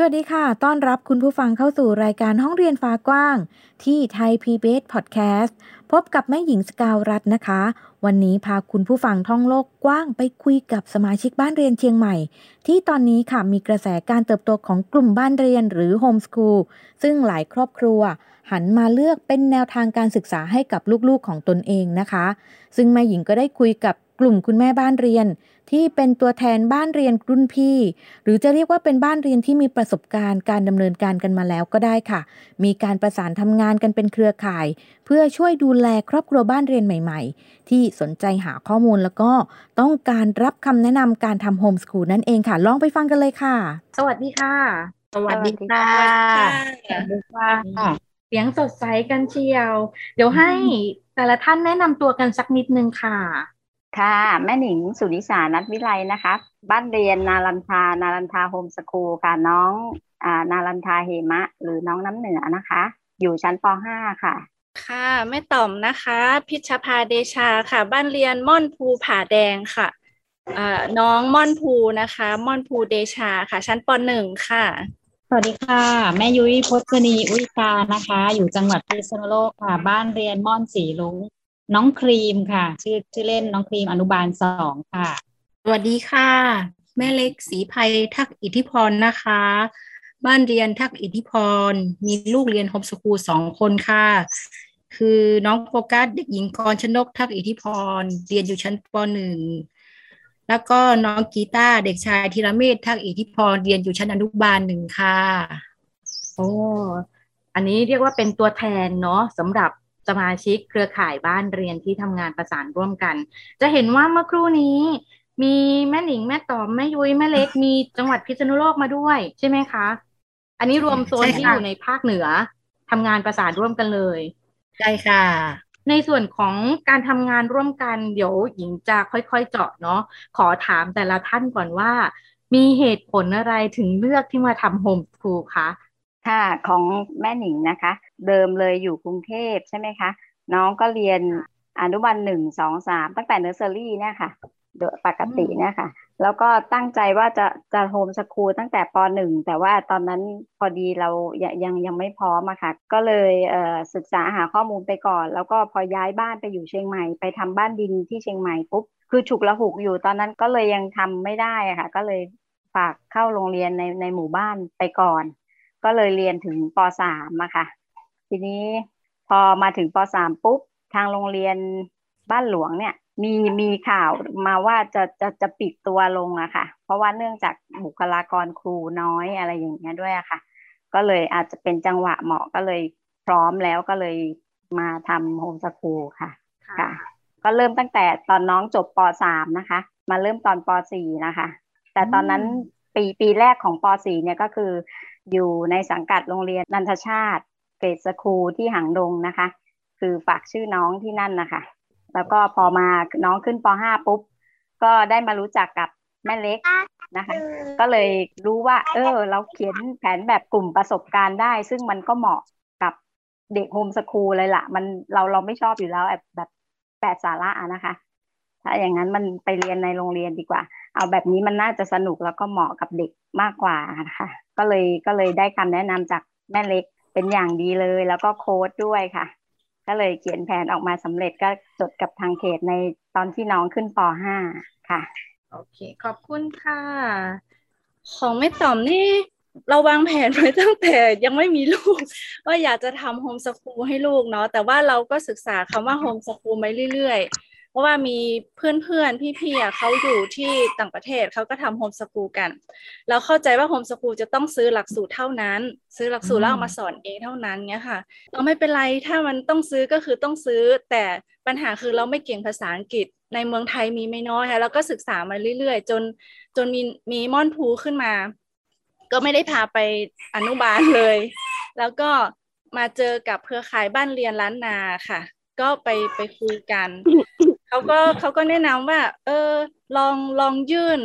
สวัสดีค่ะ ต้อนรับคุณผู้ฟังเข้าสู่รายการห้องเรียนฟ้ากว้าง ที่ไทย PBS Podcast พบกับแม่หญิงสกาวรัตน์นะคะ วันนี้พาคุณผู้ฟังท่องโลกกว้างไปคุยกับสมาชิกบ้านเรียนเชียงใหม่ ที่ตอนนี้ค่ะมีกระแสการเติบโตของกลุ่มบ้านเรียนหรือโฮมส o ูลซึ่งหลายครอบครัว หันมาเลือกเป็นแนวทางการศึกษาให้กับลูกๆของตนเองนะคะ ซึ่งแม่หญิงก็ได้คุยกับ กลุ่มคุณแม่บ้านเรียน ที่เป็นตัวแทนบ้านเรียนรุ่นพี่ หรือจะเรียกว่าเป็นบ้านเรียนที่มีประสบการณ์การดำเนินการกันมาแล้วก็ได้ค่ะ มีการประสานทำงานกันเป็นเครือข่าย เพื่อช่วยดูแลครอบครัวบ้านเรียนใหม่ ๆ ที่สนใจหาข้อมูลแล้วก็ต้องการรับคำแนะนำการทำโฮมส o ูลนั่นเองค่ะ ลองไปฟังกันเลยค่ะ สวัสดีค่ะ สวัสดีค่ะสวัสดีค่ะเสียงสดใสกันเชียว เดี๋ยวให้แต่ละท่านแนะนำตัวกันสักนิดนึงค่ะ ค่ะ แม่หนิงสุนิสานัทวิไลนะคะ บ้านเรียนนารันทา นารันทาโฮมสคูลค่ะน้องอ่านารันทาเฮมะ หรือน้องน้ำเหนือนะคะ อยู่ชั้นป .5 ค่ะ ค่ะแม่ต่อมนะคะ พิชภาเดชาค่ะ บ้านเรียนม่อนภูผาแดงค่ะอ่าน้องม่อนภูนะคะม่อนภูเดชาค่ะ ชั้นปหนึ่งค่ะ สวัสดีค่ะ แม่ยุ้ยพจนีอุยกานะคะ อยู่จังหวัดพิษณุโลกค่ะ บ้านเรียนม่อนสีลุง น้องครีมค่ะ ชื่อชื่อเล่นน้องครีมอนุบาลสองค่ะ สวัสดีค่ะ แม่เล็กสีภัยทักอิทธิพรนะคะ บ้านเรียนทักอิทธิพร มีลูกเรียนโฮมสคูลสองคนค่ะ คือน้องโฟกัสเด็กหญิงกรชนกทักอิทธิพร เรียนอยู่ชั้นปหนึ่งแล้วก็น้องกีตาร์เด็กชายธีรเมธทักอิทธิพรเรียนอยู่ชั้นอนุบาลหนึ่งค่ะ โอ้ อันนี้เรียกว่าเป็นตัวแทนเนาะสำหรับ สมาชิกเครือข่ายบ้านเรียนที่ทำงานประสานร่วมกัน จะเห็นว่าเมื่อครู่นี้มีแม่หนิงแม่ตอมแม่ยุ้ยแม่เล็กมีจังหวัดพิษณุโลกมาด้วยใช่ไหมคะ อันนี้รวมโซนที่อยู่ในภาคเหนือทำงานประสานร่วมกันเลยใช่ค่ะ ในส่วนของการทำงานร่วมกันเดี๋ยวหญิงจะค่อยๆเจาะเนาะขอถามแต่ละท่านก่อนว่า มีเหตุผลอะไรถึงเลือกที่มาทำโฮมสคูลคะ ค่ะของแม่หนิงนะคะ เดิมเลยอยู่กรุงเทพใช่ไหมคะ น้องก็เรียนอนุบาลหนึ่งสองสามตั้งแต่เนอร์เซอรี่เนี่ยค่ะโดยปกติเนี่ยค่ะ แล้วก็ตั้งใจว่าจะจะโฮมสคูลตั้งแต่ปหนึ่งแต่ว่าตอนนั้นพอดีเรายังยังยังไม่พร้อมอะค่ะ ก็เลยศึกษาหาข้อมูลไปก่อน แล้วก็พอย้ายบ้านไปอยู่เชียงใหม่ ไปทำบ้านดินที่เชียงใหม่ปุ๊บคือฉุกละหุกอยู่ตอนนั้นก็เลยยังทำไม่ได้อะค่ะ ก็เลยฝากเข้าโรงเรียนในในหมู่บ้านไปก่อน ก็เลยเรียนถึงปสามอะค่ะ ทีนี้พอมาถึงปสามปุ๊บ ทางโรงเรียนบ้านหลวงเนี่ย มีมีข่าวมาว่าจะจะจะปิดตัวลงอะค่ะ เพราะว่าเนื่องจากบุคลากรครูน้อยอะไรอย่างเงี้ยด้วยอะค่ะ ก็เลยอาจจะเป็นจังหวะเหมาะก็เลยพร้อมแล้วก็เลยมาทำโฮมสคูลค่ะค่ะ ก็เริ่มตั้งแต่ตอนน้องจบปสามนะคะ มาเริ่มตอนปสี่นะคะ แต่ตอนนั้นปีปีแรกของปสี่เนี่ยก็คือ อยู่ในสังกัดโรงเรียนนันทชาติเกรดสคูลที่หางดงนะคะ คือฝากชื่อน้องที่นั่นนะคะ แล้วก็พอมาน้องขึ้นป .5 ปุ๊บ ก็ได้มารู้จักกับแม่เล็กนะคะ ก็เลยรู้ว่า เออ เราเขียนแผนแบบกลุ่มประสบการณ์ได้ ซึ่งมันก็เหมาะกับเด็กโฮมสคูลเลยล่ะ มันเราเราไม่ชอบอยู่แล้วแบบแบบแปดสาระนะคะ ถ้าอย่างนั้นมันไปเรียนในโรงเรียนดีกว่า เอาแบบนี้มันน่าจะสนุกแล้วก็เหมาะกับเด็กมากกว่านะคะก็เลยก็เลยได้คำแนะนำจากแม่เล็กเป็นอย่างดีเลย แล้วก็โค้ดด้วยค่ะ ก็เลยเขียนแผนออกมาสำเร็จก็จดกับทางเขตในตอนที่น้องขึ้นป .5 ค่ะโอเคขอบคุณค่ะ ของแม่ต่อมนี่เราวางแผนไว้ตั้งแต่ยังไม่มีลูก ว่าอยากจะทำโฮมสคูลให้ลูกเนาะแต่ว่าเราก็ศึกษาคำว่าโฮมสคูลมาเรื่อย เพราะว่ามีเพื่อนๆ พี่ๆอะเขาอยู่ที่ต่างประเทศเขาก็ทำโฮมสคูลกัน เราเข้าใจว่าโฮมสคูลจะต้องซื้อหลักสูตรเท่านั้น ซื้อหลักสูตรแล้วเอามาสอนเองเท่านั้นเนี้ยค่ะเราไม่เป็นไรถ้ามันต้องซื้อก็คือต้องซื้อ แต่ปัญหาคือเราไม่เก่งภาษาอังกฤษในเมืองไทยมีไม่น้อยค่ะแล้วก็ศึกษามาเรื่อยๆ จนจนมีมีม่อนพูขึ้นมา ก็ไม่ได้พาไปอนุบาลเลย แล้วก็มาเจอกับเครือข่ายบ้านเรียนล้านนาค่ะ ก็ไปไปคุยกัน เขาก็เขาก็แนะนำว่า เออ ลองลองยื่น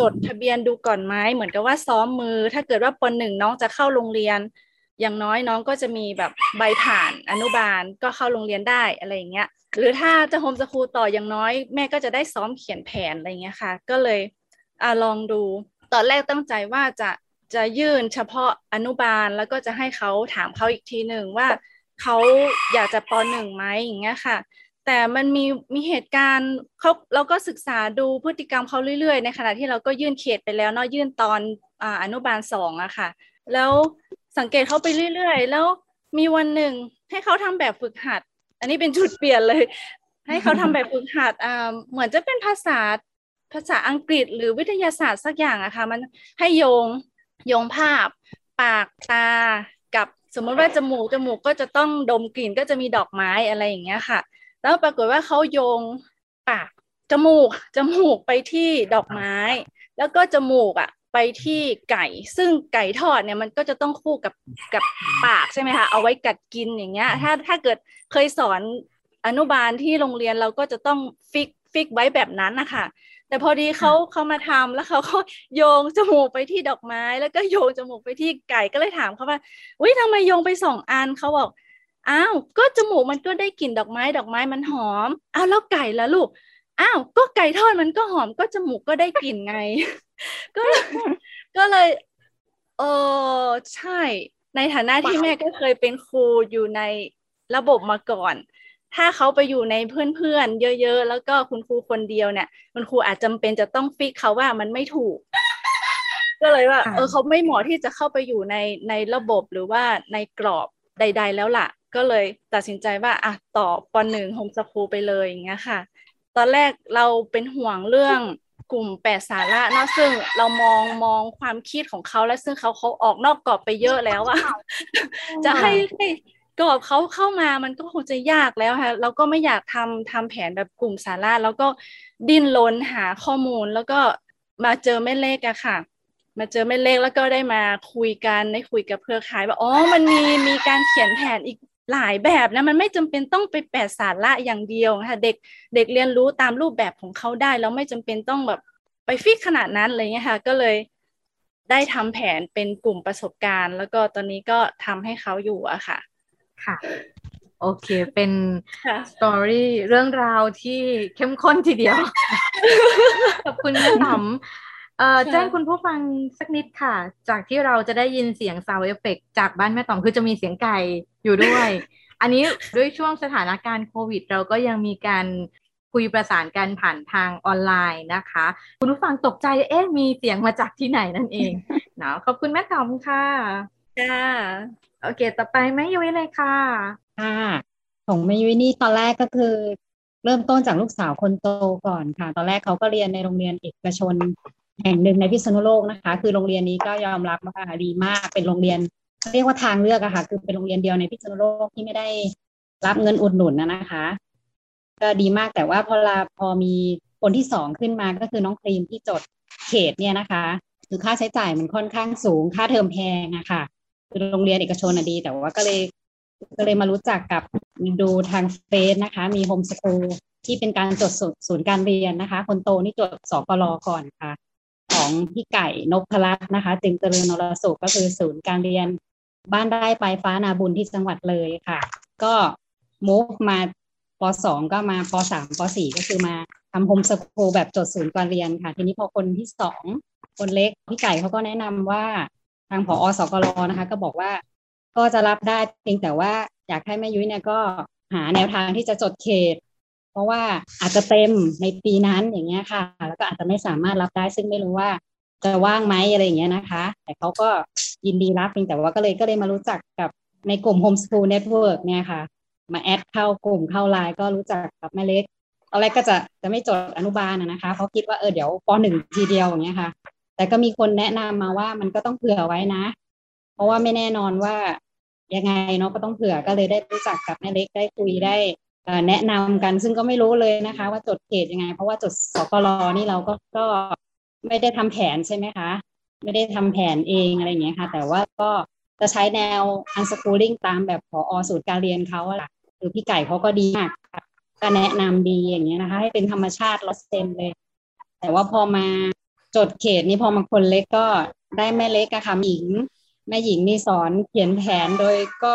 จดทะเบียนดูก่อนไหมเหมือนกับว่าซ้อมมือ ถ้าเกิดว่าปหนึ่งน้องจะเข้าโรงเรียน อย่างน้อยน้องก็จะมีแบบใบผ่านอนุบาลก็เข้าโรงเรียนได้อะไรอย่างเงี้ย หรือถ้าจะโฮมสคูลต่ออย่างน้อยแม่ก็จะได้ซ้อมเขียนแผนอะไรเงี้ยค่ะ ก็เลยอ่าลองดู ตอนแรกตั้งใจว่าจะจะยื่นเฉพาะอนุบาลแล้วก็จะให้เขาถามเขาอีกทีหนึ่งว่าเขาอยากจะปหนึ่งไหมอย่างเงี้ยค่ะ แต่มันมีมีเหตุการณ์เขาเราก็ศึกษาดูพฤติกรรมเขาเรื่อยๆ ในขณะที่เราก็ยื่นเขตไปแล้วเนาะยื่นตอนอ่าอนุบาลสองอะค่ะ แล้วสังเกตเขาไปเรื่อยๆ แล้วมีวันหนึ่งให้เขาทำแบบฝึกหัด อันนี้เป็นจุดเปลี่ยนเลย ให้เขาทำแบบฝึกหัดอ่าเหมือนจะเป็นภาษาภาษาอังกฤษหรือวิทยาศาสตร์สักอย่างอะค่ะมันให้โยงโยงภาพ ปากตากับสมมติว่าจมูกจมูกก็จะต้องดมกลิ่นก็จะมีดอกไม้อะไรอย่างเงี้ยค่ะ แล้วปรากฏว่าเขาโยงปากจมูกจมูกไปที่ดอกไม้ แล้วก็จมูกอะไปที่ไก่ ซึ่งไก่ทอดเนี่ยมันก็จะต้องคู่กับกับปากใช่ไหมคะเอาไว้กัดกินอย่างเงี้ย ถ้าถ้าเกิดเคยสอนอนุบาลที่โรงเรียนเราก็จะต้อง fix fix ไว้แบบนั้นนะคะแต่พอดีเขาเขามาทำแล้วเขาก็โยงจมูกไปที่ดอกไม้ แล้วก็โยงจมูกไปที่ไก่ก็เลยถามเขาว่าอุ้ยทำไมโยงไปสองอันเขาบอก อ้าวก็จมูกมันก็ได้กลิ่นดอกไม้ ดอกไม้มันหอมอ้าวแล้วไก่ละลูกอ้าวก็ไก่ทอดมันก็หอมก็จมูกก็ได้กลิ่นไง ก็ก็เลยเออใช่ ในฐานะที่แม่ก็เคยเป็นครูอยู่ในระบบมาก่อน ถ้าเขาไปอยู่ในเพื่อนๆเยอะ ๆ แล้วก็คุณครูคนเดียวเนี่ย คุณครูอาจจำเป็นจะต้องฟิกเขาว่ามันไม่ถูก ก็เลยว่า เออเขาไม่เหมาะที่จะเข้าไปอยู่ในในระบบหรือว่าในกรอบ ใด ๆ แล้วล่ะ ก็เลยตัดสินใจว่าอะต่อปหนึ่งโฮมสคูลไปเลยอย่างเงี้ยค่ะ ตอนแรกเราเป็นห่วงเรื่องกลุ่มแปดสาระเนาะซึ่งเรามองมองความคิดของเขาและซึ่งเขาเขาออกนอกกรอบไปเยอะแล้วอะจะให้ให้กรอบเขาเข้ามามันก็คงจะยากแล้วค่ะเราก็ไม่อยากทำทำแผนแบบกลุ่มสาระแล้วก็ดิ้นรนหาข้อมูลแล้วก็มาเจอแม่เลขอะค่ะ มาเจอแม่เลขแล้วก็ได้มาคุยกันได้คุยกับเครือข่ายว่าอ๋อมันมีมีการเขียนแผนอีกหลายแบบนะมันไม่จำเป็นต้องไปแปดสาระอย่างเดียวค่ะเด็กเด็กเรียนรู้ตามรูปแบบของเขาได้แล้วไม่จำเป็นต้องแบบไป fix ขนาดนั้นอะไรเงี้ยค่ะ ก็เลยได้ทำแผนเป็นกลุ่มประสบการณ์ แล้วก็ตอนนี้ก็ทำให้เขาอยู่อะค่ะ ค่ะ โอเค เป็น story เรื่องราวที่เข้มข้นทีเดียว ขอบคุณแม่ต๋อมเอ่อ แจ้งคุณผู้ฟังสักนิดค่ะ จากที่เราจะได้ยินเสียง sound effect จากบ้านแม่ต๋อมคือจะมีเสียงไก่อยู่ด้วย อันนี้ด้วยช่วงสถานการณ์โควิด เราก็ยังมีการคุยประสานกันผ่านทางออนไลน์นะคะ คุณผู้ฟังตกใจเอ๊ะมีเสียงมาจากที่ไหนนั่นเองเนาะขอบคุณแม่ต๋อมค่ะค่ะโอเค ต่อไปแม่ยุ้ยเลยค่ะค่ะของแม่ยุ้ยนี่ตอนแรกก็คือเริ่มต้นจากลูกสาวคนโตก่อนค่ะ ตอนแรกเขาก็เรียนในโรงเรียนเอกชน แห่งหนึ่งในพิษณุโลกนะคะ คือโรงเรียนนี้ก็ยอมรับว่าดีมากเป็นโรงเรียนเรียกว่าทางเลือกอะค่ะ คือเป็นโรงเรียนเดียวในพิษณุโลกที่ไม่ได้รับเงินอุดหนุนนะคะ ก็ดีมากแต่ว่าพอลาพอมีคนที่สองขึ้นมาก็คือน้องครีมที่จดเขตเนี่ยนะคะ คือค่าใช้จ่ายมันค่อนข้างสูง ค่าเทอมแพงอะค่ะคือโรงเรียนเอกชนอะดี แต่ว่าก็เลยก็เลยมารู้จักกับดูทางเฟซนะคะ มีโฮมสกูลที่เป็นการจดศูนย์การเรียนนะคะ คนโตนี่จดสกลก่อนค่ะ ของพี่ไก่นพรัตน์นะคะ จึงเจริญนรสุขก็คือศูนย์การเรียนบ้านได้ปลายฟ้านาบุญที่จังหวัดเลยค่ะ ก็มุกมาปสองก็มาปสามปสี่ก็คือมาทำโฮมสกูลแบบจดศูนย์การเรียนค่ะ ทีนี้พอคนที่สองคนเล็กพี่ไก่เขาก็แนะนำว่าทางผอสกลนะคะ ก็บอกว่าก็จะรับได้เพียงแต่ว่าอยากให้แม่ยุ้ยเนี่ยก็หาแนวทางที่จะจดเขต เพราะว่าอาจจะเต็มในปีนั้นอย่างเงี้ยค่ะ แล้วก็อาจจะไม่สามารถรับได้ซึ่งไม่รู้ว่าจะว่างไหมอะไรอย่างเงี้ยนะคะ แต่เขาก็ยินดีรับเพียงแต่ว่าก็เลยก็เลยมารู้จักกับในกลุ่ม Homeschool Network เนี่ยค่ะ มาแอดเข้ากลุ่มเข้าไลน์ก็รู้จักกับแม่เล็กตอนแรกก็จะจะไม่จดอนุบาลนะคะ เพราะคิดว่าเออเดี๋ยวปหนึ่งทีเดียวอย่างเงี้ยค่ะ แต่ก็มีคนแนะนำมาว่ามันก็ต้องเผื่อไว้นะ เพราะว่าไม่แน่นอนว่ายังไงเนาะก็ต้องเผื่อก็เลยได้รู้จักกับแม่เล็กได้คุยได้ แนะนำกันซึ่งก็ไม่รู้เลยนะคะ ว่าจดเขตยังไง เพราะว่าจดสกลนี่เราก็ก็ไม่ได้ทำแผนใช่ไหมคะ ไม่ได้ทำแผนเองอะไรอย่างเงี้ยค่ะ แต่ว่าก็จะใช้แนว unschooling ตามแบบพออสูตรการเรียนเขาอะคือพี่ไก่เขาก็ดีมากก็แนะนำดีอย่างเงี้ยนะคะ ให้เป็นธรรมชาติร้อเซนเลย แต่ว่าพอมาจดเขตนี้พอมาคนเล็กก็ได้แม่เล็กอะค่ะหญิงแม่หญิงนี่สอนเขียนแผนโดยก็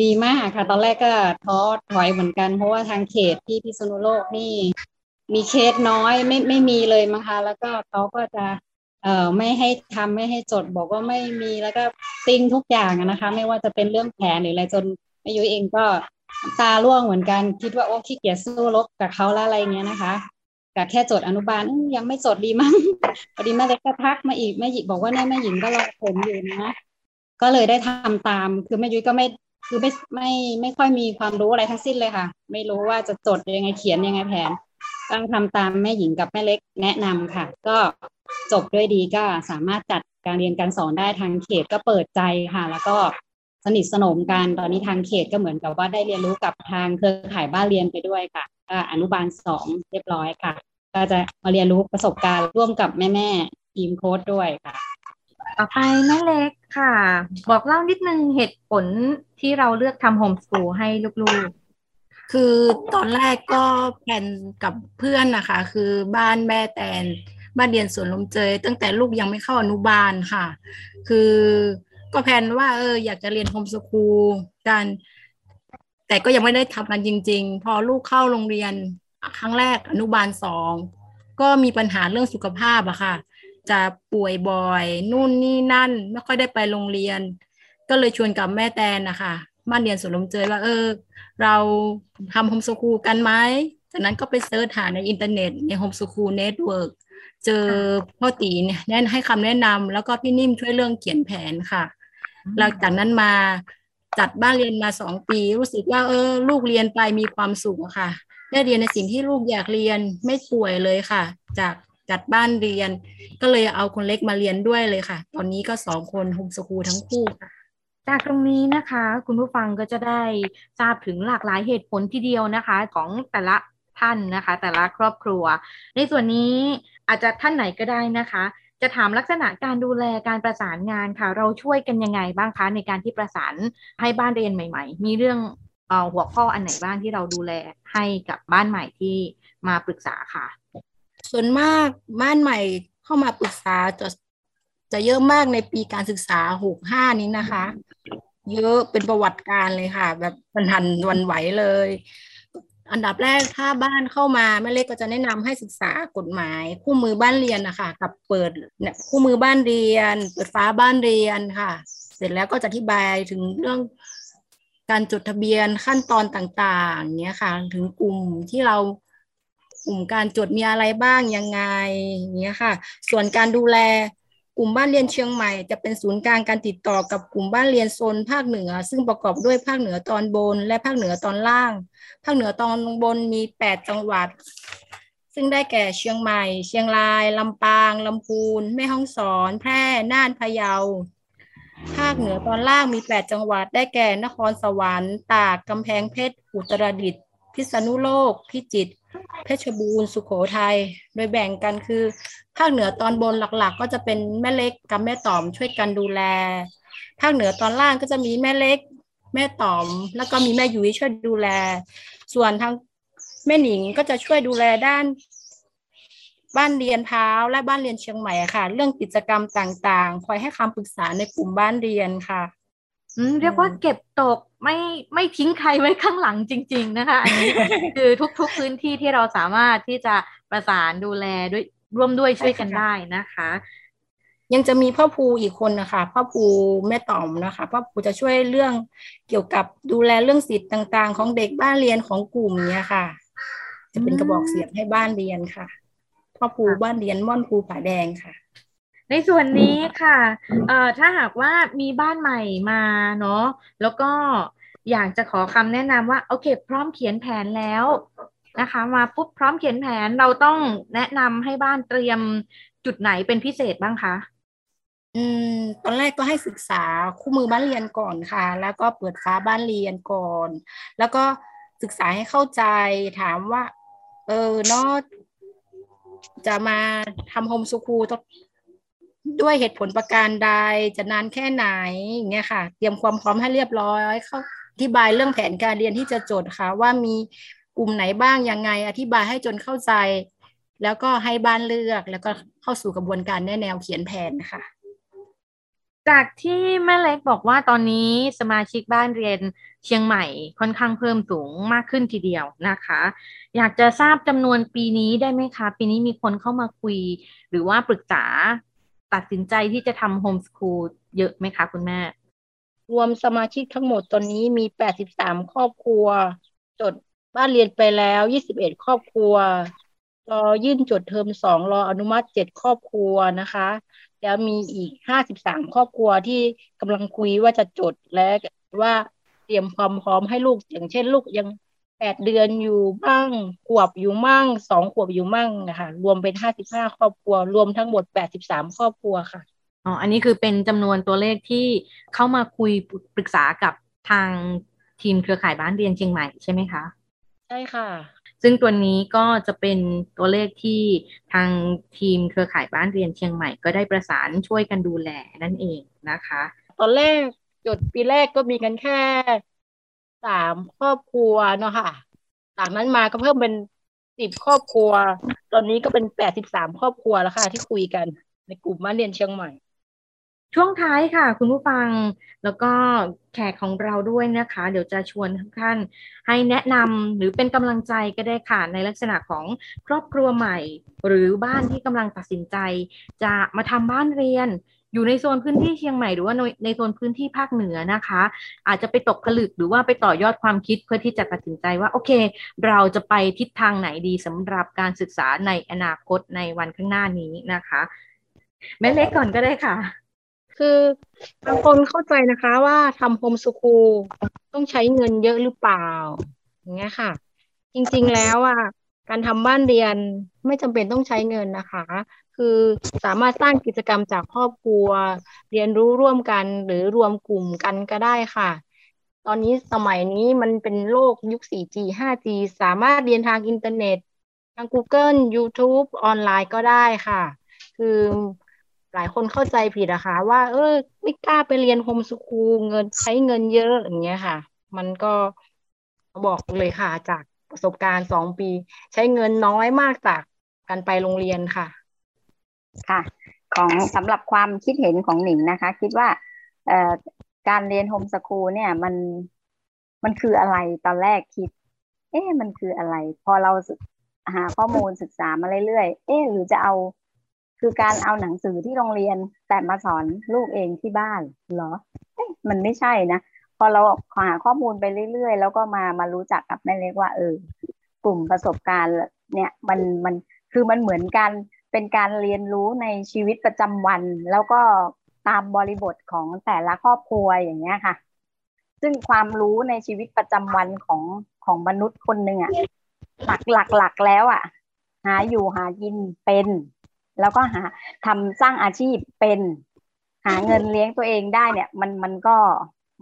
ดีมากค่ะ ตอนแรกก็ท้อถอยเหมือนกัน เพราะว่าทางเขตที่พิษณุโลกนี่ มีเคสน้อยไม่ไม่มีเลยมั้งคะ แล้วก็เขาก็จะเอ่อไม่ให้ทำไม่ให้จดบอกว่าไม่มีแล้วก็ติ้งทุกอย่างนะคะ ไม่ว่าจะเป็นเรื่องแผนหรืออะไรจนแม่ยุ้ยเองก็ตาล่วงเหมือนกัน คิดว่าโอ้ขี้เกียจสู้รบกับเขาแล้วอะไรเงี้ยนะคะกับแค่จดอนุบาลยังไม่จดดีมั้งพอดีแม่เล็กก็ทักมาอีกแม่หญิงบอกว่าเนี่ยแม่หญิงก็รอผมอยู่นะก็เลยได้ทำตาม คือแม่ยุ้ยก็ไม่ คือไม่ไม่ไม่ค่อยมีความรู้อะไรทั้งสิ้นเลยค่ะ ไม่รู้ว่าจะจดยังไงเขียนยังไงแผนต้องทำตามแม่หญิงกับแม่เล็กแนะนำค่ะ ก็จบด้วยดีก็สามารถจัดการเรียนการสอนได้ทางเขตก็เปิดใจค่ะ แล้วก็สนิทสนมกันตอนนี้ทางเขตก็เหมือนกับว่าได้เรียนรู้กับทางเครือข่ายบ้านเรียนไปด้วยค่ะก็อนุบาลสองเรียบร้อยค่ะ ก็จะมาเรียนรู้ประสบการณ์ร่วมกับแม่แม่ทีมโค้ดด้วยค่ะ ต่อไปแม่เล็กค่ะ บอกเล่านิดนึงเหตุผลที่เราเลือกทำโฮมสกูลให้ลูกคือตอนแรกก็แผนกับเพื่อนนะคะ คือบ้านแม่แตนบ้านเรียนสวนลมเจย ตั้งแต่ลูกยังไม่เข้าอนุบาลค่ะ คือก็แผนว่าเอออยากจะเรียนโฮมสกูลกัน แต่ก็ยังไม่ได้ทำกันจริง ๆ พอลูกเข้าโรงเรียนครั้งแรกอนุบาลสองก็มีปัญหาเรื่องสุขภาพอะค่ะ จะป่วยบ่อย นู่นนี่นั่น ไม่ค่อยได้ไปโรงเรียน ก็เลยชวนกับแม่แตนนะคะบ้านเรียนสวนลมเจยว่าเออ เราทำโฮมสกูลกันไหมจากนั้นก็ไป search หาในอินเทอร์เน็ตใน Home School Network เจอพ่อตีเนี่ยแนะให้คำแนะนำแล้วก็พี่นิ่มช่วยเรื่องเขียนแผนค่ะหลังจากนั้นมาจัดบ้านเรียนมาสองปี รู้สึกว่าเออ ลูกเรียนไปมีความสุขค่ะ ได้เรียนในสิ่งที่ลูกอยากเรียนไม่ป่วยเลยค่ะ จาก จัดบ้านเรียน ก็เลยเอาคนเล็กมาเรียนด้วยเลยค่ะ ตอนนี้ก็สองคนโฮมสกูลทั้งคู่ค่ะจากตรงนี้นะคะคุณผู้ฟังก็จะได้ทราบถึงหลากหลายเหตุผลทีเดียวนะคะ ของแต่ละท่านนะคะ แต่ละครอบครัว ในส่วนนี้อาจจะท่านไหนก็ได้นะคะ จะถามลักษณะการดูแลการประสานงานค่ะ เราช่วยกันยังไงบ้างคะในการที่ประสานให้บ้านเรียนใหม่ ๆ มีเรื่องอหัวข้ออันไหนบ้างที่เราดูแลให้กับบ้านใหม่ที่มาปรึกษาค่ะ ส่วนมากบ้านใหม่เข้ามาปรึกษาจะจะเยอะมากในปีการศึกษาหกห้านี้นะคะ เยอะเป็นประวัติการเลยค่ะ แบบพันทันวันไหวเลย อันดับแรกถ้าบ้านเข้ามาแม่เล็กก็จะแนะนำให้ศึกษากฎหมาย คู่มือบ้านเรียนนะคะกับเปิดเนี่ยคู่มือบ้านเรียน เปิดฟ้าบ้านเรียนค่ะ เสร็จแล้วก็จะอธิบายถึงเรื่องการจดทะเบียนขั้นตอนต่างๆเนี้ยค่ะ ถึงกลุ่มที่เรา กลุ่มการจดมีอะไรบ้างยังไงอย่างเงี้ยค่ะ ส่วนการดูแลกลุ่มบ้านเรียนเชียงใหม่ จะเป็นศูนย์กลางการติดต่อกับกลุ่มบ้านเรียนโซนภาคเหนือ ซึ่งประกอบด้วยภาคเหนือตอนบน และภาคเหนือตอนล่าง ภาคเหนือตอนบนมีแปดจังหวัด ซึ่งได้แก่เชียงใหม่ เชียงราย ลำปาง ลำพูน แม่ฮ่องสอน แพร่ น่านพะเยา ภาคเหนือตอนล่างมี 8 จังหวัด ได้แก่นครสวรรค์ ตาก กำแพงเพชร อุตรดิตถ์ พิษณุโลก พิจิตร เพชรบูรณ์สุโขทัยโดยแบ่งกันคือ ภาคเหนือตอนบนหลักๆ ก็จะเป็นแม่เล็กกับแม่ต๋อมช่วยกันดูแล ภาคเหนือตอนล่างก็จะมีแม่เล็ก แม่ต๋อม แล้วก็มีแม่ยุ้ยช่วยดูแล ส่วนทางแม่หนิงก็จะช่วยดูแลด้าน บ้านเรียนเท้าและบ้านเรียนเชียงใหม่ค่ะ เรื่องกิจกรรมต่างๆ คอยให้คำปรึกษาในกลุ่มบ้านเรียนค่ะ เรียกว่าเก็บตกไม่ไม่ทิ้งใครไว้ข้างหลังจริง ๆ นะคะ อันนี้คือทุกๆพื้นที่ที่เราสามารถที่จะประสานดูแลด้วยร่วมด้วยช่วยกันได้นะคะ ยังจะมีพ่อภูอีกคนนะคะพ่อภูแม่ต๋อมนะคะพ่อภูจะช่วยเรื่องเกี่ยวกับดูแลเรื่องสิทธิ์ต่างๆ ของเด็กบ้านเรียนของกลุ่มเนี้ยค่ะ จะเป็นกระบอกเสียงให้บ้านเรียนค่ะพ่อภูบ้านเรียนม่อนภูผาแดงค่ะ ในส่วนนี้ค่ะเอ่อถ้าหากว่ามีบ้านใหม่มาเนาะแล้วก็อยากจะขอคำแนะนำว่าโอเค พร้อมเขียนแผนแล้วนะคะ มาปุ๊บพร้อมเขียนแผนเราต้องแนะนำให้บ้านเตรียมจุดไหนเป็นพิเศษบ้างคะอืมตอนแรกก็ให้ศึกษาคู่มือบ้านเรียนก่อนค่ะ แล้วก็เปิดฟ้าบ้านเรียนก่อน แล้วก็ศึกษาให้เข้าใจถามว่า เออเนาะจะมาทำโฮมสคูล ด้วยเหตุผลประการใดจะนานแค่ไหนอย่างเงี้ยค่ะ เตรียมความพร้อมให้เรียบร้อยเข้าอธิบายเรื่องแผนการเรียนที่จะจดค่ะ ว่ามีกลุ่มไหนบ้างยังไง อธิบายให้จนเข้าใจ แล้วก็ให้บ้านเลือกแล้วก็เข้าสู่กระบวนการแนแนวเขียนแผนนะคะจากที่แม่เล็กบอกว่าตอนนี้สมาชิกบ้านเรียนเชียงใหม่ค่อนข้างเพิ่มสูงมากขึ้นทีเดียวนะคะ อยากจะทราบจำนวนปีนี้ได้ไหมคะ ปีนี้มีคนเข้ามาคุย หรือว่าปรึกษา ตัดสินใจที่จะทำโฮมสคูลเยอะไหมคะคุณแม่ รวมสมาชิกทั้งหมดตอนนี้มี 83 ครอบครัว จดบ้านเรียนไปแล้ว 21 ครอบครัว รอยื่นจดเทอมสองรออนุมัติ 7 ครอบครัวนะคะ แล้วมีอีก 53 ครอบครัวที่กำลังคุยว่าจะจดและว่าเตรียมความพร้อมให้ลูกอย่างเช่นลูกยัง แปดเดือนอยู่บ้างขวบอยู่มั่งสองขวบอยู่มั่งนะคะรวมเป็นห้าสิบห้าครอบครัว รวมทั้งหมดแปดสิบสามครอบครัวค่ะอ๋ออันนี้คือเป็นจำนวนตัวเลขที่เข้ามาคุยปรึกษากับทางทีมเครือข่ายบ้านเรียนเชียงใหม่ใช่ไหมคะใช่ค่ะ ซึ่งตัวนี้ก็จะเป็นตัวเลขที่ทางทีมเครือข่ายบ้านเรียนเชียงใหม่ ก็ได้ประสานช่วยกันดูแลนั่นเองนะคะ ตอนแรกจดปีแรกก็มีกันแค่ สามครอบครัวเนาะค่ะจากนั้นมาก็เพิ่มเป็นสิบครอบครัว ตอนนี้ก็เป็นแปดสิบสามครอบครัวแล้วค่ะ ที่คุยกัน ในกลุ่มบ้านเรียนเชียงใหม่ ช่วงท้ายค่ะ คุณผู้ฟังแล้วก็แขกของเราด้วยนะคะ เดี๋ยวจะชวนทุกท่านให้แนะนำหรือเป็นกำลังใจก็ได้ค่ะ ในลักษณะของครอบครัวใหม่ หรือบ้านที่กำลังตัดสินใจ จะมาทำบ้านเรียน อยู่ในโซนพื้นที่เชียงใหม่หรือว่าในโซนพื้นที่ภาคเหนือนะคะ อาจจะไปตกผลึกหรือว่าไปต่อยอดความคิดเพื่อที่จะตัดสินใจว่าโอเค เราจะไปทิศทางไหนดีสำหรับการศึกษาในอนาคตในวันข้างหน้านี้นะคะแม่เล็กก่อนก็ได้ค่ะ คือบางคนเข้าใจนะคะว่าทำโฮมสคูลต้องใช้เงินเยอะหรือเปล่าอย่างเงี้ยค่ะ จริงๆแล้วอะ การทำบ้านเรียนไม่จำเป็นต้องใช้เงินนะคะ คือสามารถสร้างกิจกรรมจากครอบครัว เรียนรู้ร่วมกันหรือรวมกลุ่มกันก็ได้ค่ะ ตอนนี้สมัยนี้มันเป็นโลกยุค 4G 5G สามารถเรียนทางอินเทอร์เน็ต ทาง Google YouTube ออนไลน์ก็ได้ค่ะ คือหลายคนเข้าใจผิดอะคะว่า เออไม่กล้าไปเรียนโฮมสคูลเงินใช้เงินเยอะอย่างเงี้ยค่ะ มันก็บอกเลยค่ะจาก ประสบการณ์สองปี ใช้เงินน้อยมากจากการไปโรงเรียนค่ะ ค่ะ ของสำหรับความคิดเห็นของหนิงนะคะ คิดว่าเอ่อการเรียนโฮมสคูลเนี่ยมันมันคืออะไรตอนแรกคิด เอ๊ะมันคืออะไร พอเราหาข้อมูลศึกษามาเรื่อยๆเอ๊ะหรือจะเอาคือการเอาหนังสือที่โรงเรียนแต่มาสอนลูกเองที่บ้านเหรอ เอ้มันไม่ใช่นะ พอเราหาข้อมูลไปเรื่อยๆ แล้วก็มามารู้จักกับแม่เล็กว่า เออกลุ่มประสบการณ์เนี่ยมันมันคือมันเหมือนกันเป็นการเรียนรู้ในชีวิตประจำวัน แล้วก็ตามบริบทของแต่ละครอบครัวอย่างเงี้ยค่ะ ซึ่งความรู้ในชีวิตประจำวันของของมนุษย์คนหนึ่งอะหลักหลักหลักแล้วอะหาอยู่หากินเป็น แล้วก็หาทำสร้างอาชีพเป็น หาเงินเลี้ยงตัวเองได้เนี่ย มันมันก็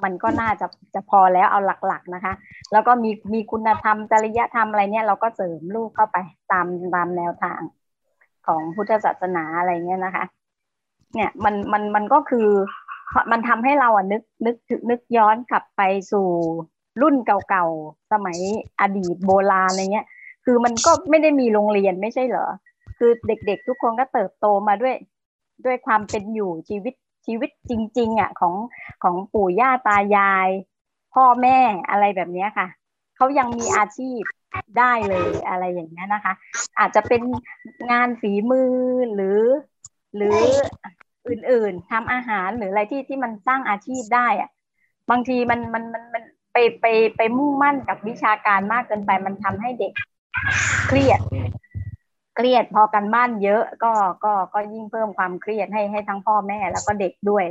มันก็น่าจะจะพอแล้วเอาหลักๆนะคะ แล้วก็มีมีคุณธรรมจริยธรรมอะไรเนี่ยเราก็เสริมลูกเข้าไปตามตามแนวทางของพุทธศาสนาอะไรเงี้ยนะคะ เนี่ยมันมันมันก็คือมันทำให้เราอะนึกนึกนึกย้อนกลับไปสู่รุ่นเก่าๆสมัยอดีตโบราณอะไรเงี้ย คือมันก็ไม่ได้มีโรงเรียนไม่ใช่เหรอ คือเด็กๆทุกคนก็เติบโตมาด้วย ด้วยความเป็นอยู่ชีวิต ชีวิตจริง ๆอะของของปู่ย่าตายาย พ่อแม่อะไรแบบนี้ค่ะเขายังมีอาชีพได้เลยอะไรอย่างเงี้ยนะคะ อาจจะเป็นงานฝีมือหรือ หรืออื่นๆทำอาหารหรืออะไรที่ที่มันสร้างอาชีพได้อะบางทีมันมันมันมันไปไปไปมุ่งมั่นกับวิชาการมากเกินไปมันทำให้เด็กเครียด เครียดพอกันบ้านเยอะก็ก็ก็ยิ่งเพิ่มความเครียดให้ให้ทั้งพ่อแม่แล้วก็เด็กด้วย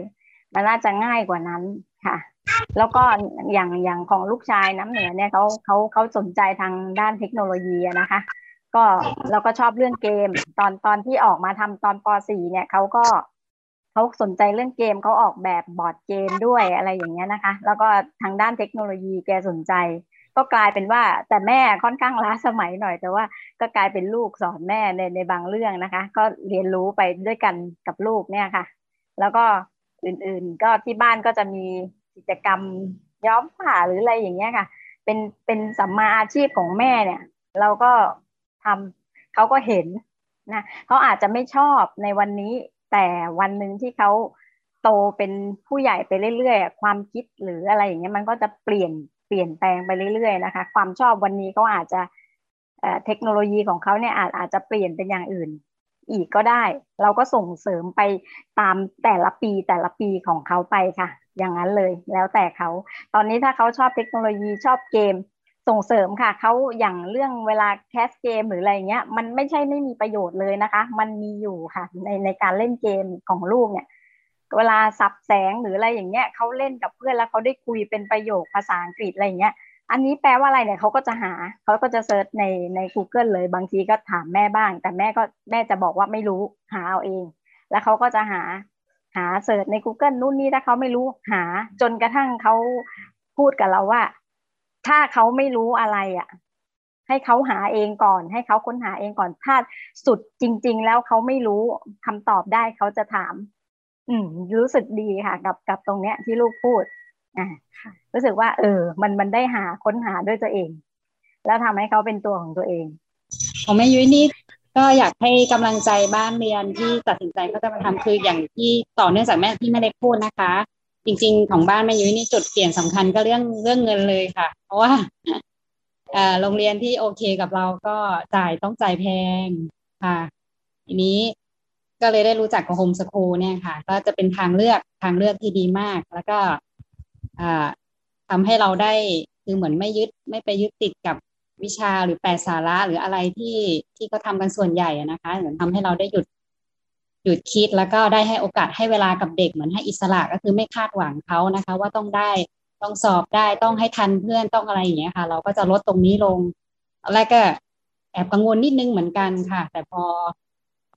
มันน่าจะง่ายกว่านั้นค่ะ แล้วก็อย่างอย่างของลูกชายน้ำเหนือเนี่ยเขาเขาเขาสนใจทางด้านเทคโนโลยีนะคะ ก็เราก็ชอบเรื่องเกม ตอนตอนที่ออกมาทำตอนป .4 เนี่ยเขาก็เขาสนใจเรื่องเกมเขาออกแบบบอร์ดเกมด้วยอะไรอย่างเงี้ยนะคะ แล้วก็ทางด้านเทคโนโลยีแกสนใจ ก็กลายเป็นว่าแต่แม่ค่อนข้างล้าสมัยหน่อย แต่ว่าก็กลายเป็นลูกสอนแม่ในในบางเรื่องนะคะ ก็เรียนรู้ไปด้วยกันกับลูกเนี่ยค่ะ แล้วก็อื่นๆก็ที่บ้านก็จะมีกิจกรรมย้อมผ้าหรืออะไรอย่างเงี้ยค่ะ เป็นเป็นสัมมาอาชีพของแม่เนี่ย เราก็ทำเขาก็เห็นนะเขาอาจจะไม่ชอบในวันนี้ แต่วันหนึ่งที่เขาโตเป็นผู้ใหญ่ไปเรื่อยๆ ความคิดหรืออะไรอย่างเงี้ยมันก็จะเปลี่ยน เปลี่ยนแปลงไปเรื่อยๆนะคะ ความชอบวันนี้เขาอาจจะเทคโนโลยีของเขาเนี่ยอาจอาจจะเปลี่ยนเป็นอย่างอื่น อีกก็ได้ เราก็ส่งเสริมไปตามแต่ละปีแต่ละปีของเขาไปค่ะ อย่างนั้นเลยแล้วแต่เขา ตอนนี้ถ้าเขาชอบเทคโนโลยีชอบเกมส่งเสริมค่ะเขาอย่างเรื่องเวลาแคสเกมหรืออะไรเงี้ยมันไม่ใช่ไม่มีประโยชน์เลยนะคะ มันมีอยู่ค่ะในในการเล่นเกมของลูกเนี่ย เวลาสับแสงหรืออะไรอย่างเงี้ยเขาเล่นกับเพื่อนแล้วเขาได้คุยเป็นประโยคภาษาอังกฤษอะไรเงี้ย อันนี้แปลว่าอะไรเนี่ยเขาก็จะหาเขาก็จะเซิร์ชในใน Google เลยบางทีก็ถามแม่บ้าง แต่แม่ก็แม่จะบอกว่าไม่รู้หาเอาเอง แล้วเขาก็จะหาหาเสิร์ชใน Google นู่นนี่ถ้าเขาไม่รู้หาจนกระทั่งเขาพูดกับเราว่า ถ้าเขาไม่รู้อะไรอะ่ะ ให้เขาหาเองก่อน ให้เขาค้นหาเองก่อนถ้าสุดจริง ๆ แล้วเขาไม่รู้คำตอบได้เขาจะถาม อืมรู้สึกดีค่ะกับกับตรงเนี้ยที่ลูกพูดอ่ารู้สึกว่า เออ มันมันได้หาค้นหาด้วยตัวเอง แล้วทำให้เขาเป็นตัวของตัวเองของแม่ยุ้ยนี่ก็อยากให้กำลังใจบ้านเรียนที่ตัดสินใจเขาจะมาทำคืออย่างที่ต่อเนื่องจากแม่ที่แม่เล็กพูดนะคะ จริง ๆ ของบ้านแม่ยุ้ยนี่จุดเปลี่ยนสำคัญก็เรื่องเรื่องเงินเลยค่ะ เพราะว่าโรงเรียนที่โอเคกับเราก็จ่ายต้องจ่ายแพงค่ะ ทีนี้ ก็เลยได้รู้จักกับโฮมสคูลเนี่ยค่ะ ก็จะเป็นทางเลือกทางเลือกที่ดีมาก แล้วก็ทำให้เราได้คือเหมือนไม่ยึดไม่ไปยึดติดกับวิชาหรือแปลสาระหรืออะไรที่ที่เขาทากันส่วนใหญ่นะคะเหมือนทำให้เราได้หยุดหยุดคิดแล้วก็ได้ให้โอกาสให้เวลากับเด็กเหมือนให้อิสระก็คือไม่คาดหวังเขานะคะ ว่าต้องได้ต้องสอบได้ต้องให้ทันเพื่อนต้องอะไรอย่างเงี้ยค่ะ เราก็จะลดตรงนี้ลง แล้วก็แอบกังวลนิดนึงเหมือนกันค่ะ แต่พอ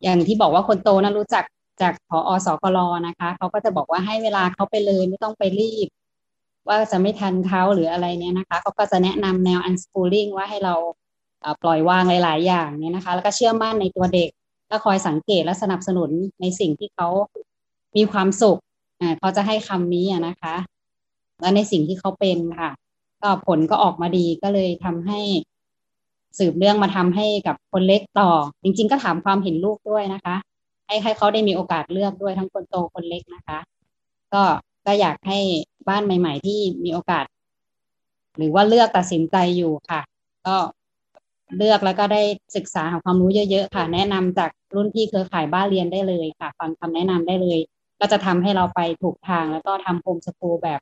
อย่างที่บอกว่าคนโตนั้นรู้จักจากพออสกรนะคะเขาก็จะบอกว่าให้เวลาเขาไปเลยไม่ต้องไปรีบ ว่าจะไม่ทันเขาหรืออะไรเนี่ยนะคะเขาก็จะแนะนำแนว unschooling ว่าให้เราปล่อยวางหลาย ๆ อย่างเนี่ยนะคะ แล้วก็เชื่อมั่นในตัวเด็กแล้วคอยสังเกตและสนับสนุนในสิ่งที่เขามีความสุขอ่าเขาจะให้คำนี้นะคะ และในสิ่งที่เขาเป็นค่ะ ก็ผลก็ออกมาดีก็เลยทำให้ สืบเรื่องมาทำให้กับคนเล็กต่อ จริง ๆ ก็ถามความเห็นลูกด้วยนะคะ ให้ให้เขาได้มีโอกาสเลือกด้วยทั้งคนโตคนเล็กนะคะ ก็ก็อยากให้บ้านใหม่ ๆ ที่มีโอกาส หรือว่าเลือกตัดสินใจอยู่ค่ะ ก็เลือกแล้วก็ได้ศึกษาหาความรู้เยอะๆค่ะ แนะนำจากรุ่นพี่เครือข่ายบ้านเรียนได้เลยค่ะฟังคำแนะนำได้เลย ก็จะทำให้เราไปถูกทางแล้วก็ทำโฮมสกูลแบบ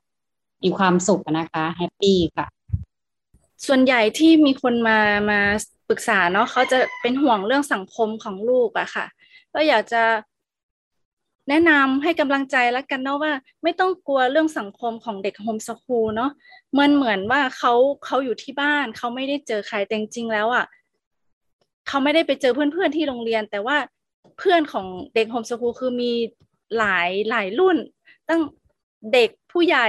มีความสุขนะคะ happy ค่ะ ส่วนใหญ่ที่มีคนมามาปรึกษาเนาะเขาจะเป็นห่วงเรื่องสังคมของลูกอะค่ะ ก็อยากจะแนะนำให้กำลังใจแล้วกันเนาะว่า ไม่ต้องกลัวเรื่องสังคมของเด็กโฮมสคูลเนาะมันเหมือนว่าเขาเขาอยู่ที่บ้านเขาไม่ได้เจอใครแต่จริงแล้วอะเขาไม่ได้ไปเจอเพื่อนๆที่โรงเรียน แต่ว่าเพื่อนของเด็กโฮมสคูลคือมีหลายหลายรุ่น ตั้งเด็กผู้ใหญ่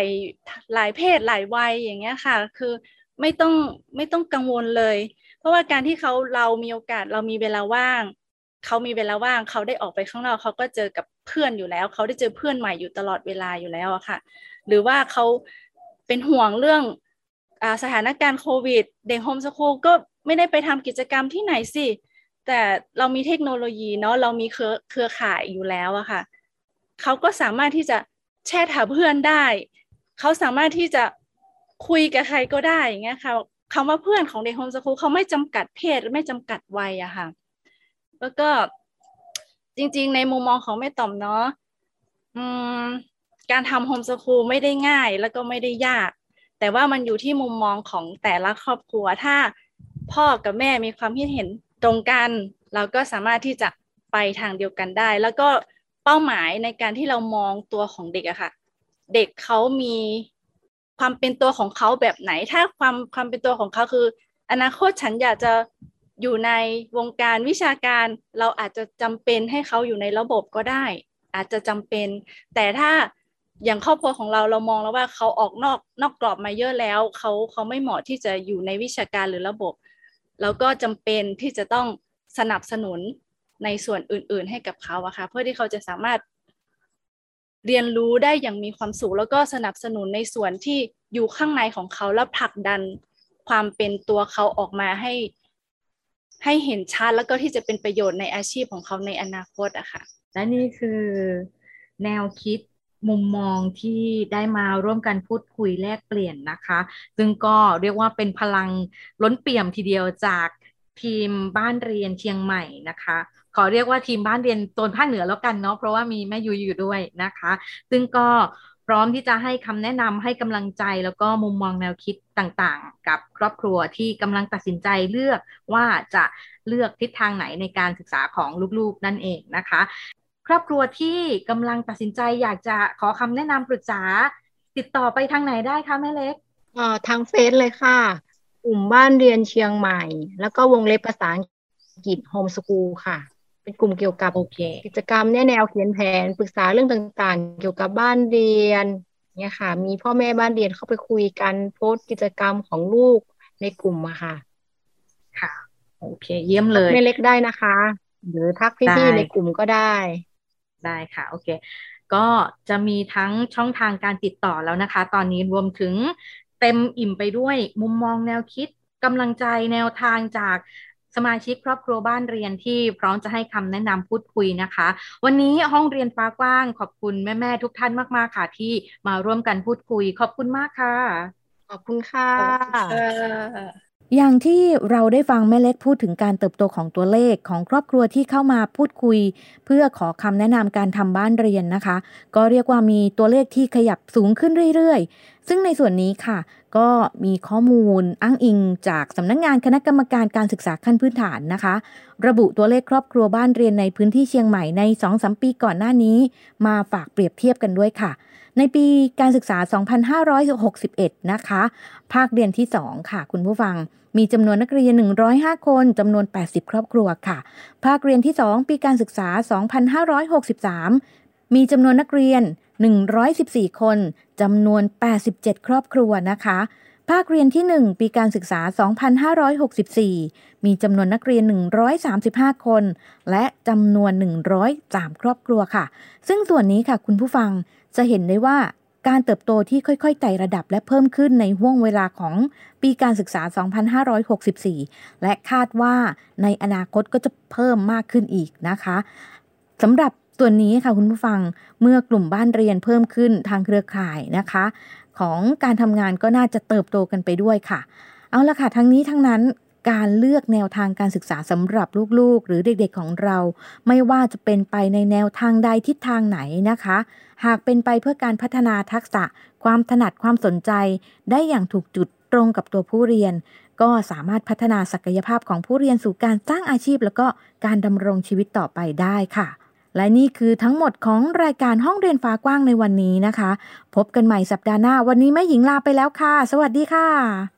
หลายเพศหลายวัยอย่างเงี้ยค่ะ คือ ไม่ต้องไม่ต้องกังวลเลย เพราะว่าการที่เขาเรามีโอกาสเรามีเวลาว่างเขามีเวลาว่างเขาได้ออกไปข้างนอกเขาก็เจอกับเพื่อนอยู่แล้ว เขาได้เจอเพื่อนใหม่อยู่ตลอดเวลาอยู่แล้วอะค่ะ หรือว่าเขาเป็นห่วงเรื่องอสถานการณ์โควิด เด็กโฮมสคูลก็ไม่ได้ไปทำกิจกรรมที่ไหนสิแต่เรามีเทคโนโลยีเนาะเรามีเครือเครือข่ายอยู่แล้วอะค่ะเขาก็สามารถที่จะแชทหาเพื่อนได้ เขาสามารถที่จะ คุยกับใครก็ได้อย่างเงี้ยค่ะคำว่าเพื่อนของเด็กโฮมสคูลเขาไม่จำกัดเพศไม่จำกัดวัยอะค่ะ แล้วก็จริงๆ ในมุมมองของแม่ต่อมเนาะการทำโฮมสคูลไม่ได้ง่ายแล้วก็ไม่ได้ยาก แต่ว่ามันอยู่ที่มุมมองของแต่ละครอบครัว ถ้าพ่อกับแม่มีความคิดเห็นตรงกัน เราก็สามารถที่จะไปทางเดียวกันได้ แล้วก็เป้าหมายในการที่เรามองตัวของเด็กอะค่ะ เด็กเขามี ความเป็นตัวของเขาแบบไหน ถ้าความความเป็นตัวของเขาคือ อนาคตฉันอยากจะอยู่ในวงการวิชาการ เราอาจจะจำเป็นให้เขาอยู่ในระบบก็ได้ อาจจะจำเป็น แต่ถ้าอย่างครอบครัวของเราเรามองแล้วว่าเขาออกนอกนอกกรอบมาเยอะแล้วเขาเขาไม่เหมาะที่จะอยู่ในวิชาการหรือระบบเราก็จำเป็นที่จะต้องสนับสนุนในส่วนอื่น ๆ ให้กับเขาอะค่ะเพื่อที่เขาจะสามารถ เรียนรู้ได้อย่างมีความสุขแล้วก็สนับสนุนในส่วนที่อยู่ข้างในของเขาแล้วผลักดันความเป็นตัวเขาออกมาให้ให้เห็นชัดแล้วก็ที่จะเป็นประโยชน์ในอาชีพของเขาในอนาคตอะค่ะ และนี่คือแนวคิดมุมมองที่ได้มาร่วมกันพูดคุยแลกเปลี่ยนนะคะ ซึ่งก็เรียกว่าเป็นพลังล้นเปี่ยมทีเดียวจาก ทีมบ้านเรียนเชียงใหม่นะคะ ขอเรียกว่าทีมบ้านเรียนโซนภาคเหนือแล้วกันเนาะเพราะว่ามีแม่ยูอยู่ด้วยนะคะ ซึ่งก็พร้อมที่จะให้คำแนะนำให้กำลังใจแล้วก็มุมมองแนวคิดต่างๆ กับครอบครัวที่กำลังตัดสินใจเลือกว่าจะเลือกทิศทางไหนในการศึกษาของลูกๆนั่นเองนะคะ ครอบครัวที่กำลังตัดสินใจอยากจะขอคำแนะนำปรึกษา ติดต่อไปทางไหนได้คะแม่เล็กเอ่อทางเฟซเลยค่ะ ลุ่มบ้านเรียนเชียงใหม่ แล้วก็วงเล็บภาษาอังกฤษโฮมสกูลค่ะ เป็นกลุ่มเกี่ยวกับโอเคกิจกรรมเนี่ยแนวเขียนแผนปรึกษาเรื่องต่างๆ เกี่ยวกับบ้านเรียนเนี่ยค่ะ มีพ่อแม่บ้านเรียนเข้าไปคุยกันโพสต์กิจกรรมของลูกในกลุ่มอะค่ะ ค่ะ โอเค เยี่ยมเลยแม่เล็กได้นะคะ หรือทักได้พี่ๆในกลุ่มก็ได้ ได้ค่ะ โอเคก็จะมีทั้งช่องทางการติดต่อแล้วนะคะ ตอนนี้รวมถึง เต็มอิ่มไปด้วยมุมมองแนวคิดกำลังใจแนวทางจากสมาชิกครอบครัวบ้านเรียนที่พร้อมจะให้คำแนะนำพูดคุยนะคะ วันนี้ห้องเรียนฟ้ากว้าง ขอบคุณแม่ ๆ ทุกท่านมาก ๆ ค่ะ ที่มาร่วมกันพูดคุย ขอบคุณมากค่ะ ขอบคุณค่ะ อย่างที่เราได้ฟังแม่เล็กพูดถึงการเติบโตของตัวเลขของครอบครัวที่เข้ามาพูดคุย เพื่อขอคำแนะนำการทำบ้านเรียนนะคะ ก็เรียกว่ามีตัวเลขที่ขยับสูงขึ้นเรื่อยๆ ซึ่งในส่วนนี้ค่ะ ก็มีข้อมูลอ้างอิงจากสำนักงงานคณะกรรมการการศึกษาขั้นพื้นฐานนะคะ ระบุตัวเลขครอบครัวบ้านเรียนในพื้นที่เชียงใหม่ใน2อสปีก่อนหน้านี้ มาฝากเปรียบเทียบกันด้วยค่ะ ในปีการศึกษา 2561 นะคะ ภาคเรียนที่ 2 ค่ะ คุณผู้ฟัง มีจำนวนนักเรียน 105 คนจำนวน 80 ครอบครัวค่ะ ภาคเรียนที่ 2 ปีการศึกษา 2563 มีจำนวนนักเรียน 114 คนจำนวน 87 ครอบครัวนะคะ ภาคเรียนที่ 1 ปีการศึกษา 2564 มีจำนวนนักเรียน 135 คน และจำนวน 103 ครอบครัวค่ะ ซึ่งส่วนนี้ค่ะคุณผู้ฟัง จะเห็นได้ว่าการเติบโตที่ค่อยๆไต่ระดับและเพิ่มขึ้นในห่วงเวลาของปีการศึกษา 2564 และคาดว่าในอนาคตก็จะเพิ่มมากขึ้นอีกนะคะสำหรับส่วนนี้ค่ะคุณผู้ฟังเมื่อกลุ่มบ้านเรียนเพิ่มขึ้นทางเครือข่ายนะคะ ของการทำงานก็น่าจะเติบโตกันไปด้วยค่ะ เอาละค่ะทั้งนี้ทั้งนั้น การเลือกแนวทางการศึกษาสำหรับลูกๆ หรือเด็กๆของเรา ไม่ว่าจะเป็นไปในแนวทางใดทิศทางไหนนะคะ หากเป็นไปเพื่อการพัฒนาทักษะ ความถนัดความสนใจ ได้อย่างถูกจุดตรงกับตัวผู้เรียน ก็สามารถพัฒนาศักยภาพของผู้เรียนสู่การสร้างอาชีพ แล้วก็การดำรงชีวิตต่อไปได้ค่ะ และนี่คือทั้งหมดของรายการห้องเรียนฟ้ากว้างในวันนี้นะคะ พบกันใหม่สัปดาห์หน้า วันนี้แม่หญิงลาไปแล้วค่ะ สวัสดีค่ะ